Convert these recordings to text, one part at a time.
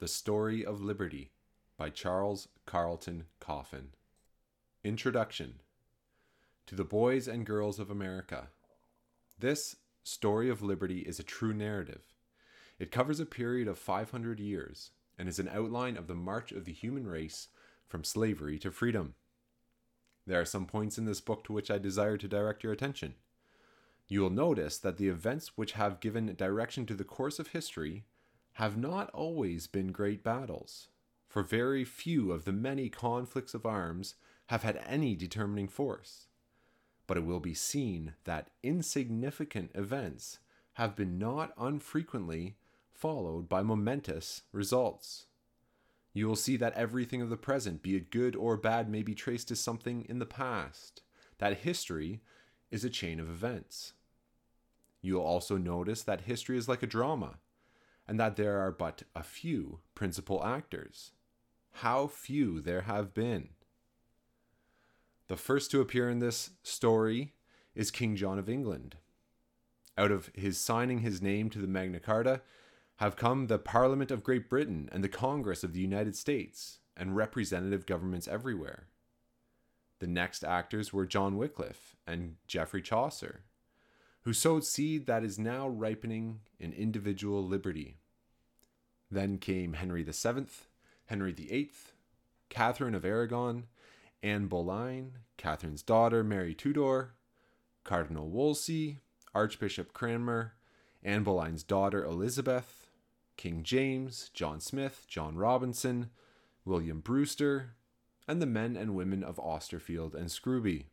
The Story of Liberty by Charles Carlton Coffin. Introduction To the Boys and Girls of America. This Story of Liberty is a true narrative. It covers a period of 500 years and is an outline of the march of the human race from slavery to freedom. There are some points in this book to which I desire to direct your attention. You will notice that the events which have given direction to the course of history have not always been great battles, for very few of the many conflicts of arms have had any determining force. But it will be seen that insignificant events have been not unfrequently followed by momentous results. You will see that everything of the present, be it good or bad, may be traced to something in the past, that history is a chain of events. You will also notice that history is like a drama and that there are but a few principal actors. How few there have been. The first to appear in this story is King John of England. Out of his signing his name to the Magna Carta have come the Parliament of Great Britain and the Congress of the United States and representative governments everywhere. The next actors were John Wycliffe and Geoffrey Chaucer, who sowed seed that is now ripening in individual liberty. Then came Henry VII, Henry VIII, Catherine of Aragon, Anne Boleyn, Catherine's daughter Mary Tudor, Cardinal Wolsey, Archbishop Cranmer, Anne Boleyn's daughter Elizabeth, King James, John Smith, John Robinson, William Brewster, and the men and women of Austerfield and Scrooby.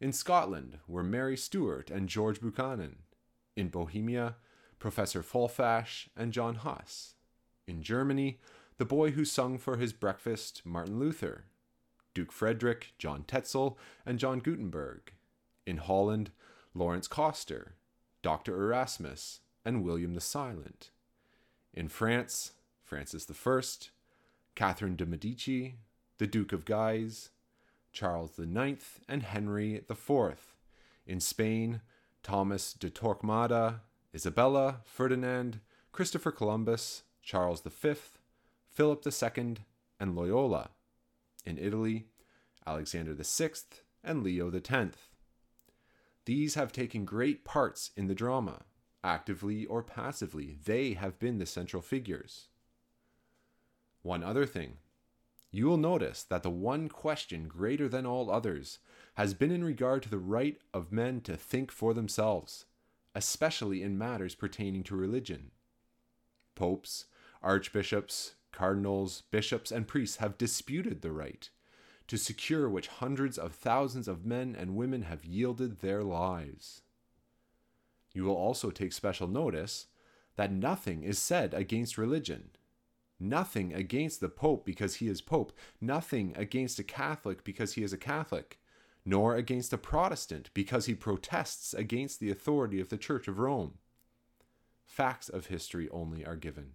In Scotland were Mary Stuart and George Buchanan. In Bohemia, Professor Faulfash and John Huss. In Germany, the boy who sung for his breakfast, Martin Luther. Duke Frederick, John Tetzel, and John Gutenberg. In Holland, Lawrence Coster, Dr. Erasmus, and William the Silent. In France, Francis I, Catherine de' Medici, the Duke of Guise, Charles IX, and Henry IV. In Spain, Thomas de Torquemada, Isabella, Ferdinand, Christopher Columbus, Charles V, Philip II, and Loyola. In Italy, Alexander VI and Leo X. These have taken great parts in the drama, actively or passively. They have been the central figures. One other thing you will notice that the one question greater than all others has been in regard to the right of men to think for themselves, especially in matters pertaining to religion. Popes, archbishops, cardinals, bishops, and priests have disputed the right, to secure which hundreds of thousands of men and women have yielded their lives. You will also take special notice that nothing is said against religion Nothing against the Pope because he is Pope, nothing against a Catholic because he is a Catholic, nor against a Protestant because he protests against the authority of the Church of Rome. Facts of history only are given.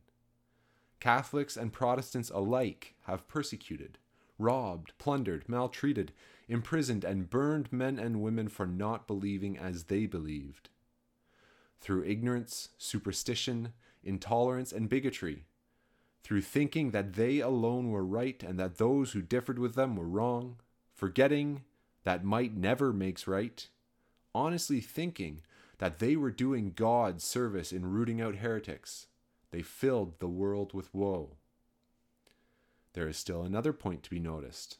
Catholics and Protestants alike have persecuted, robbed, plundered, maltreated, imprisoned, and burned men and women for not believing as they believed. Through ignorance, superstition, intolerance, and bigotry, through thinking that they alone were right and that those who differed with them were wrong, forgetting that might never makes right, honestly thinking that they were doing God's service in rooting out heretics, they filled the world with woe. There is still another point to be noticed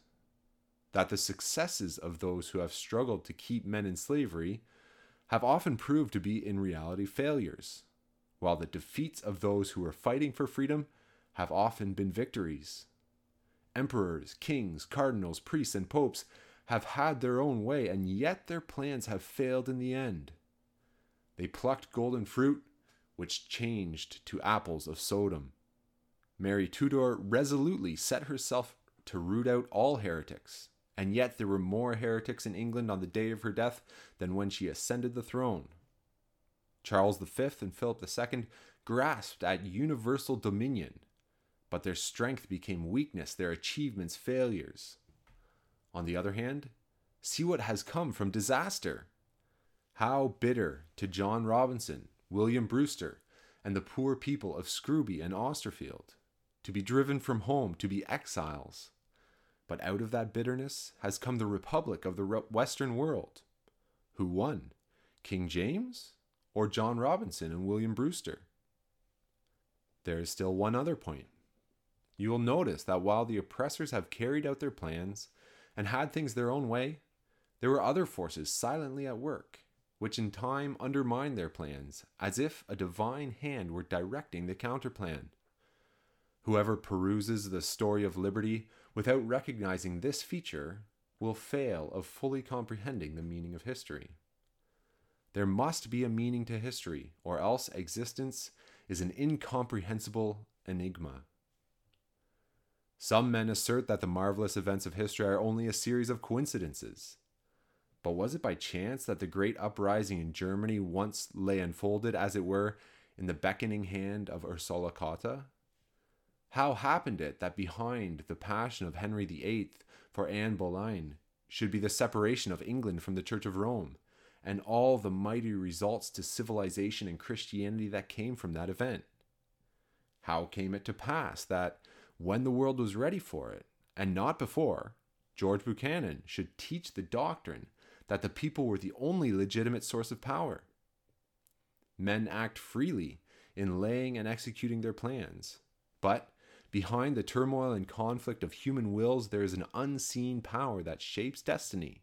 that the successes of those who have struggled to keep men in slavery have often proved to be in reality failures, while the defeats of those who were fighting for freedom have often been victories. Emperors, kings, cardinals, priests, and popes have had their own way, and yet their plans have failed in the end. They plucked golden fruit, which changed to apples of Sodom. Mary Tudor resolutely set herself to root out all heretics, and yet there were more heretics in England on the day of her death than when she ascended the throne. Charles V and Philip II grasped at universal dominion but their strength became weakness, their achievements failures. On the other hand, see what has come from disaster. How bitter to John Robinson, William Brewster, and the poor people of Scrooby and Austerfield. to be driven from home, to be exiles. But out of that bitterness has come the republic of the Western world. Who won? King James or John Robinson and William Brewster? There is still one other point. You will notice that while the oppressors have carried out their plans and had things their own way, there were other forces silently at work, which in time undermined their plans, as if a divine hand were directing the counterplan. Whoever peruses the story of liberty without recognizing this feature will fail of fully comprehending the meaning of history. There must be a meaning to history, or else existence is an incomprehensible enigma. Some men assert that the marvelous events of history are only a series of coincidences. But was it by chance that the great uprising in Germany once lay unfolded, as it were, in the beckoning hand of Ursula Cotta? How happened it that behind the passion of Henry VIII for Anne Boleyn should be the separation of England from the Church of Rome, and all the mighty results to civilization and Christianity that came from that event? How came it to pass that, when the world was ready for it, and not before, George Buchanan should teach the doctrine that the people were the only legitimate source of power? Men act freely in laying and executing their plans, but Behind the turmoil and conflict of human wills, there is an unseen power that shapes destiny.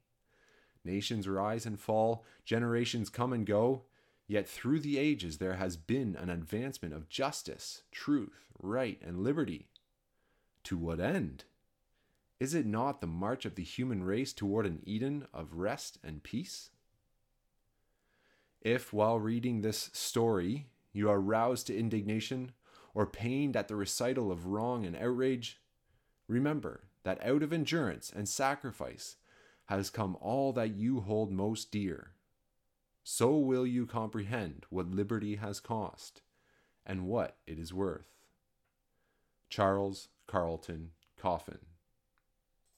Nations rise and fall, generations come and go, yet through the ages there has been an advancement of justice, truth, right, and liberty. To what end? Is it not the march of the human race toward an Eden of rest and peace? If, while reading this story, you are roused to indignation, or pained at the recital of wrong and outrage, remember that out of endurance and sacrifice has come all that you hold most dear. So will you comprehend what liberty has cost and what it is worth. Charles Carlton Coffin